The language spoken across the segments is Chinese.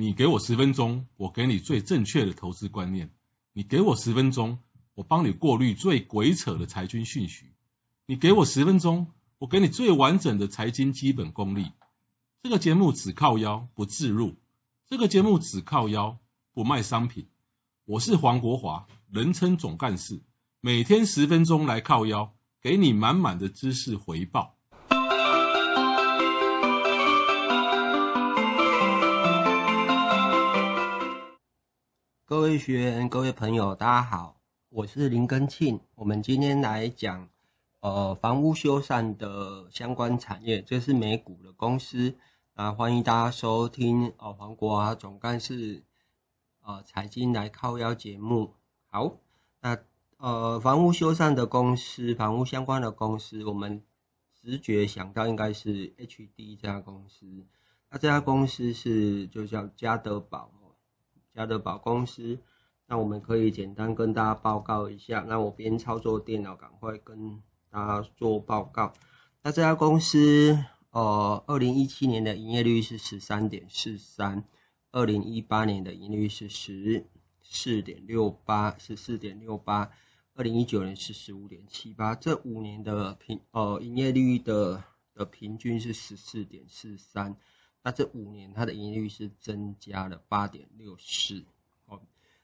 你给我十分钟，我给你最正确的投资观念；你给我十分钟，我帮你过滤最鬼扯的财经讯息；你给我十分钟，我给你最完整的财经基本功力。这个节目只靠腰不置入，这个节目只靠腰不卖商品。我是黄国华，人称总干事，每天十分钟来靠腰，给你满满的知识回报。各位学员、各位朋友，大家好，我是林根庆。我们今天来讲，呃，房屋修缮的相关产业，这是美股的公司啊，欢迎大家收听哦，黄国华总干事呃财经来靠腰节目。好，那呃，房屋修缮的公司，房屋相关的公司，我们直觉想到应该是 HD 这家公司。那这家公司是就叫家得宝。家得宝公司，那我们可以简单跟大家报告一下。那我边操作电脑，赶快跟大家做报告。那这家公司，呃，二零一七年的营业率是十三点四三，二零一八年的营业率是十四点六八，十四点六八，二零一九年是十五点七八。这五年的平呃营业率的的平均是十四点四三。那这五年它的盈利率是增加了八点六四哦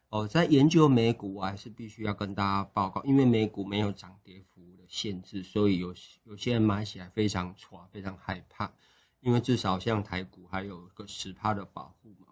哦，在研究美股我还是必须要跟大家报告，因为美股没有涨跌幅的限制，所以有有些人买起来非常挫，非常害怕，因为至少像台股还有个十趴的保护嘛。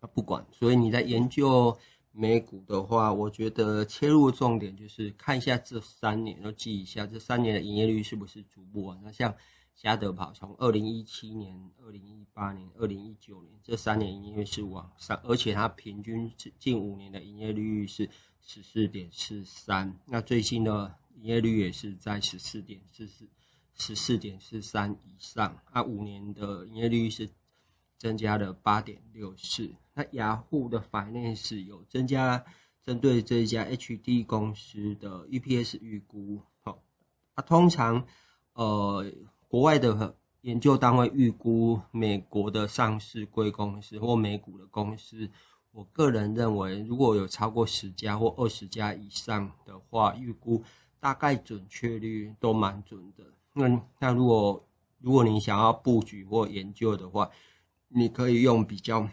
哦，不管，所以你在研究美股的话，我觉得切入重点就是看一下这三年，要记一下这三年的营业率是不是逐步往上。像家得宝从二零一七年、二零一八年、二零一九年这三年营业是往上，而且它平均近五年的营业率是十四点四三，那最新的营业率也是在十四点四四、十四点四三以上，那五年的营业率是增加了八点六四。那雅虎的 Finance 有增加针对这一家 HD 公司的 EPS 预估，好，它通常呃。国外的研究单位预估美国的上市贵公司或美股的公司，我个人认为，如果有超过十家或二十家以上的话，预估大概准确率都蛮准的。那那如果如果你想要布局或研究的话，你可以用比较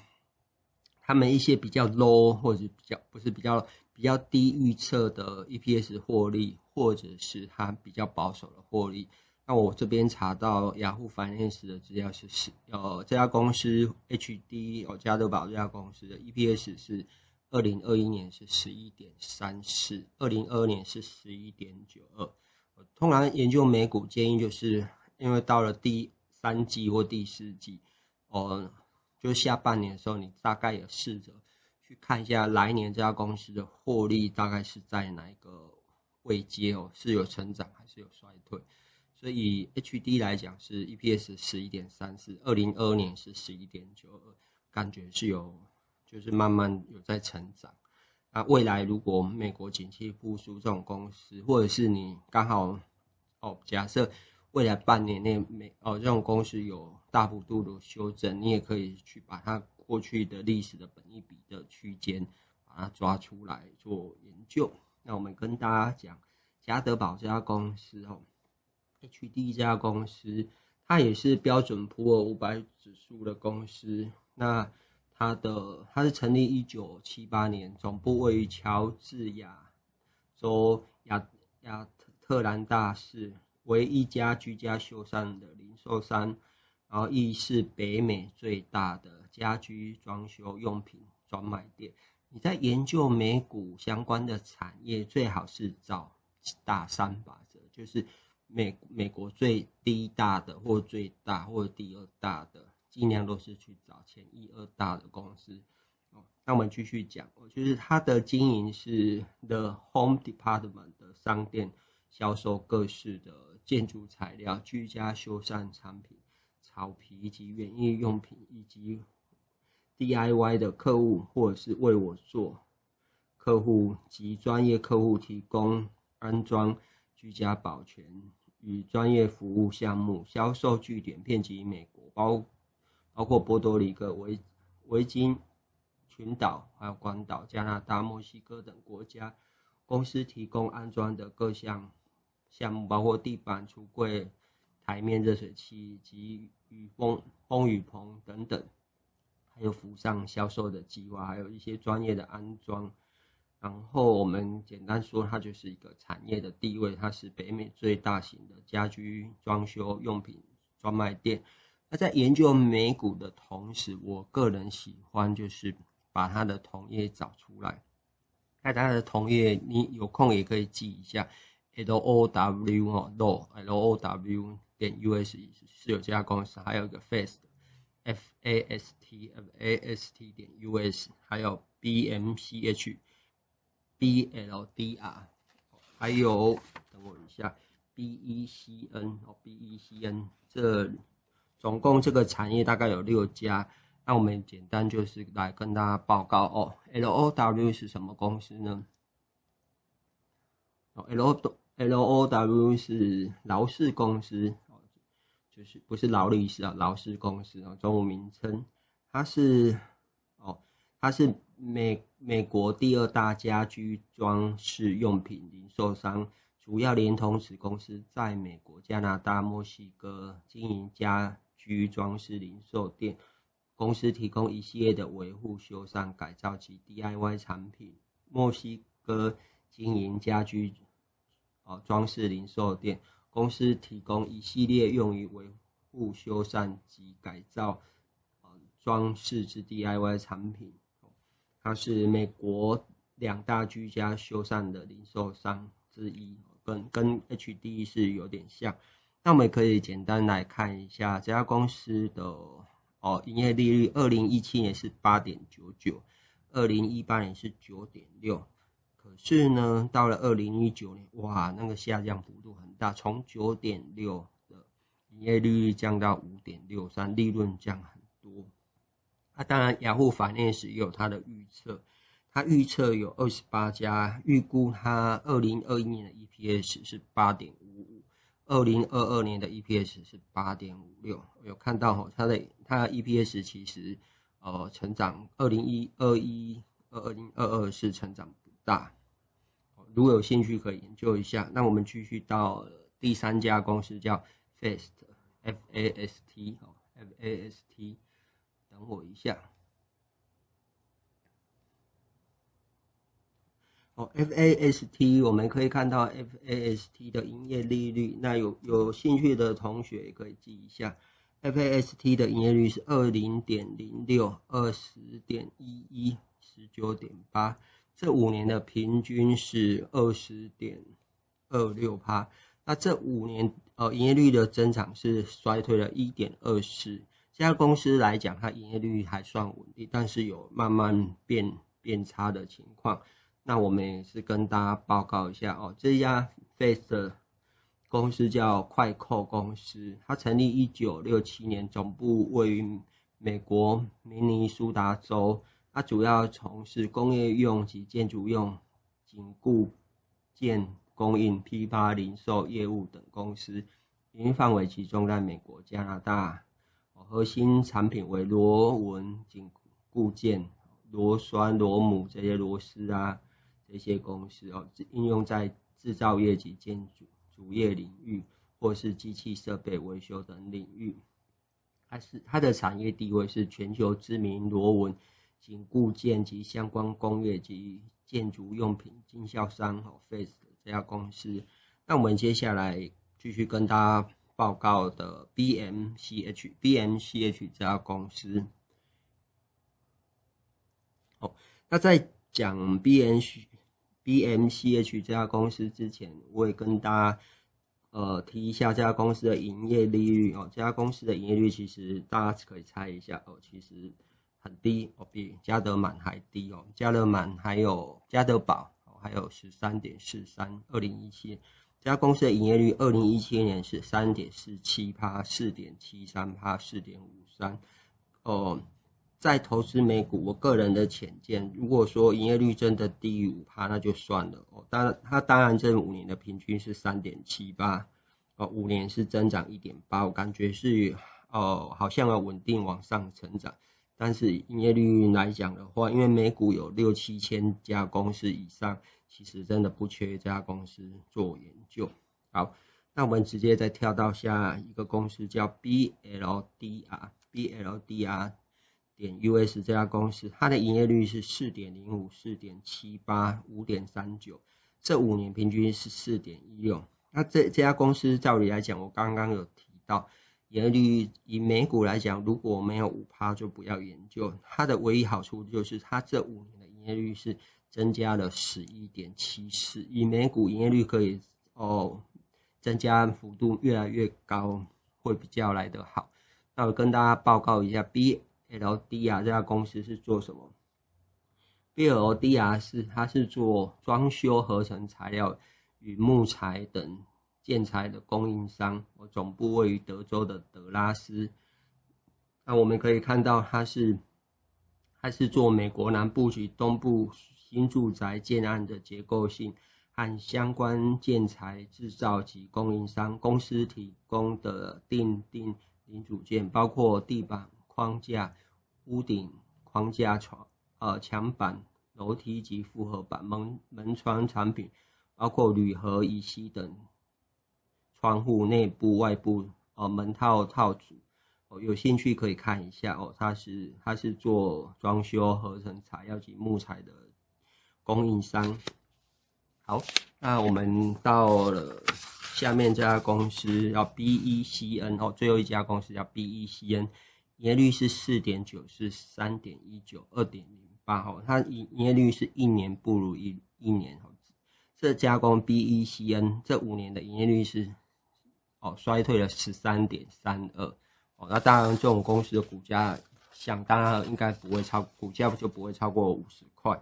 他们一些比较 low 或者比较不是比较比较低预测的 EPS 获利，或者是它比较保守的获利。那我这边查到雅虎 Finance 的资料是十，呃，这家公司 HD 哦，家得宝这家公司的 EPS 是二零二一年是十一点三四，二零二二年是十一点九二。我通常研究美股建议就是，因为到了第三季或第四季，哦，就下半年的时候，你大概也试着去看一下来年这家公司的获利大概是在哪一个位阶哦，是有成长还是有衰退？所以 HD 来讲是 EPS 十一点三四，二零二二年是十一点九二，感觉是有就是慢慢有在成长。那未来如果美国景气复苏，这种公司，或者是你刚好哦，假设未来半年内美哦这种公司有大幅度的修正，你也可以去把它过去的历史的本益比的区间把它抓出来做研究。那我们跟大家讲家得宝这家公司哦。去第一家公司，它也是标准普尔五百指数的公司。那它的它是成立一九七八年，总部位于乔治亚州亚亚特兰大市，为一家居家修缮的零售商，然后亦是北美最大的家居装修用品专卖店。你在研究美股相关的产业，最好是找大三法则，就是。美美国最第一大的，或最大，或第二大的，尽量都是去找前一二大的公司。哦，那我们继续讲，就是它的经营是 The Home Department 的商店，销售各式的建筑材料、居家修缮产品、草皮以及园艺用品，以及 DIY 的客户或者是为我做客户及专业客户提供安装。居家保全与专业服务项目销售据点遍及美国，包包括波多黎各、维维京群岛、还有关岛、加拿大、墨西哥等国家公司提供安装的各项项目，包括地板、橱柜、台面热水器及雨风风雨棚等等，还有浮上销售的计划，还有一些专业的安装。然后我们简单说，它就是一个产业的地位，它是北美最大型的家居装修用品专卖店。那在研究美股的同时，我个人喜欢就是把它的同业找出来。那它的同业，你有空也可以记一下，L O W 哦，L O W 点 U S 是有这家公司，还有一个 Fast，F A S T，F A S T 点 U S，还有 B M C H。B L D R，还有等我一下，B E C N 哦，B E C N，这总共这个产业大概有六家。那我们简单就是来跟大家报告哦。L O W 是什么公司呢？哦，L O L O W 是劳氏公司哦，就是不是劳力士啊，劳氏公司啊，中文名称，它是哦，它是。美美国第二大家居装饰用品零售商，主要连同子公司在美国、加拿大、墨西哥经营家居装饰零售店。公司提供一系列的维护、修缮、改造及 DIY 产品。墨西哥经营家居哦装饰零售店，公司提供一系列用于维护、修缮及改造呃装饰之 DIY 产品。它是美国两大居家修缮的零售商之一，跟跟 HD 是有点像。那我们也可以简单来看一下这家公司的哦营业利率，二零一七年是八点九九，二零一八年是九点六。可是呢，到了二零一九年，哇，那个下降幅度很大，从九点六的营业利率降到五点六三，利润降很。啊、当然，雅虎 Finance 也有它的预测，它预测有二十八家，预估它二零二一年的 EPS 是八点五五，二零二二年的 EPS 是八点五六。有看到哈，它的它的 EPS 其实呃成长，二零一二一二二零二二是成长不大。如果有兴趣可以研究一下。那我们继续到第三家公司叫 Fast，F A S T 哦，F A S T。等我一下。哦，FAST，我们可以看到 FAST 的营业利率。那有有兴趣的同学也可以记一下，FAST 的营业率是二零点零六、二十点一一、十九点八。这五年的平均是二十点二六趴。那这五年呃营业率的增长是衰退了一点二四。这家公司来讲，它营业率还算稳定，但是有慢慢变变差的情况。那我们也是跟大家报告一下哦，这家 Fast 公司叫快扣公司，它成立一九六七年，总部位于美国明尼苏达州。它主要从事工业用及建筑用紧固件供应、批发、零售业务等公司，营运范围集中在美国、加拿大。核心产品为螺纹紧固件、螺栓、螺母这些螺丝啊，这些公司哦，应用在制造业及建筑主业领域，或是机器设备维修等领域。它是它的产业地位是全球知名螺纹紧固件及相关工业及建筑用品经销商哦，Face 这家公司。那我们接下来继续跟大家。报告的 BMCH BMCH 这家公司，哦，那在讲 BMC BMCH 这家公司之前，我也跟大家呃提一下这家公司的营业利率哦。这家公司的营业率其实大家可以猜一下哦，其实很低哦，比嘉德满还低哦。嘉德满还有嘉德宝还有十三点四三，二零一七。这家公司的营业率，二零一七年是三点四七趴、四点七三趴、四点五三。哦，在投资美股，我个人的浅见，如果说营业率真的低于五趴，那就算了。哦，当然，它当然这五年的平均是三点七八，哦，五年是增长一点八，我感觉是哦，好像要稳定往上成长。但是营业率来讲的话，因为美股有六七千家公司以上，其实真的不缺一家公司做研究。好，那我们直接再跳到下一个公司，叫 BLDR，BLDR 点 US 这家公司，它的营业率是四点零五、四点七八、五点三九，这五年平均是四点一六。那这这家公司照理来讲，我刚刚有提到。营业率以美股来讲，如果没有五趴就不要研究。它的唯一好处就是它这五年的营业率是增加了十一点七四。以每股营业率可以哦增加幅度越来越高，会比较来得好。那我跟大家报告一下，BLDR 这家公司是做什么？BLDR 是它是做装修合成材料与木材等。建材的供应商，我总部位于德州的德拉斯。那我们可以看到，它是它是做美国南部及东部新住宅建案的结构性和相关建材制造及供应商。公司提供的定定零组件包括地板框架、屋顶框架、床呃墙板、楼梯及复合板、门门窗产品，包括铝合、乙烯等。窗户内部、外部哦，门套套组哦，有兴趣可以看一下哦。它是它是做装修合成材料及木材的供应商。好，那我们到了下面这家公司叫 BECN 哦，最后一家公司叫 BECN，营业率是四点九，是三点一九，二点零八哦。它营营业率是一年不如一一年哦。这家公 BECN 这五年的营业率是。哦，衰退了十三点三二，哦，那当然这种公司的股价，想当然应该不会超，股价就不会超过五十块。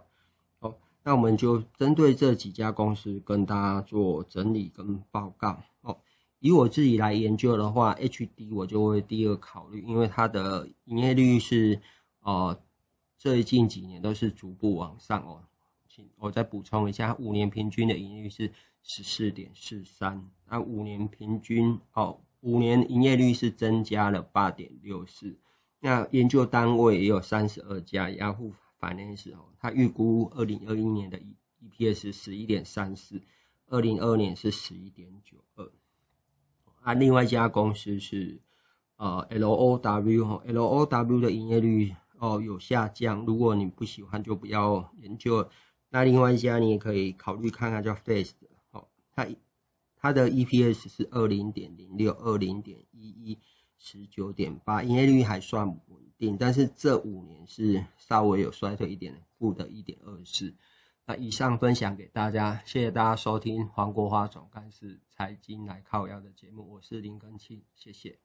那我们就针对这几家公司跟大家做整理跟报告。哦，以我自己来研究的话，HD 我就会第二考虑，因为它的营业率是，呃，最近几年都是逐步往上哦。请我再补充一下，五年平均的营业率是。十四点四三，那五年平均哦，五年营业率是增加了八点六四。那研究单位也有三十二家，Yahoo Finance 哦，他预估二零二一年的 EPS 十一点三四，二零二二年是十一点九二。啊，另外一家公司是呃 LOW，LOW 的营业率哦有下降，如果你不喜欢就不要研究。那另外一家你也可以考虑看看叫 Face。它它的 EPS 是二零点零六，二零点一一，十九点八，营业率还算稳定，但是这五年是稍微有衰退一点，负的一点二四。那以上分享给大家，谢谢大家收听黄国华总干事财经来靠腰的节目，我是林根清，谢谢。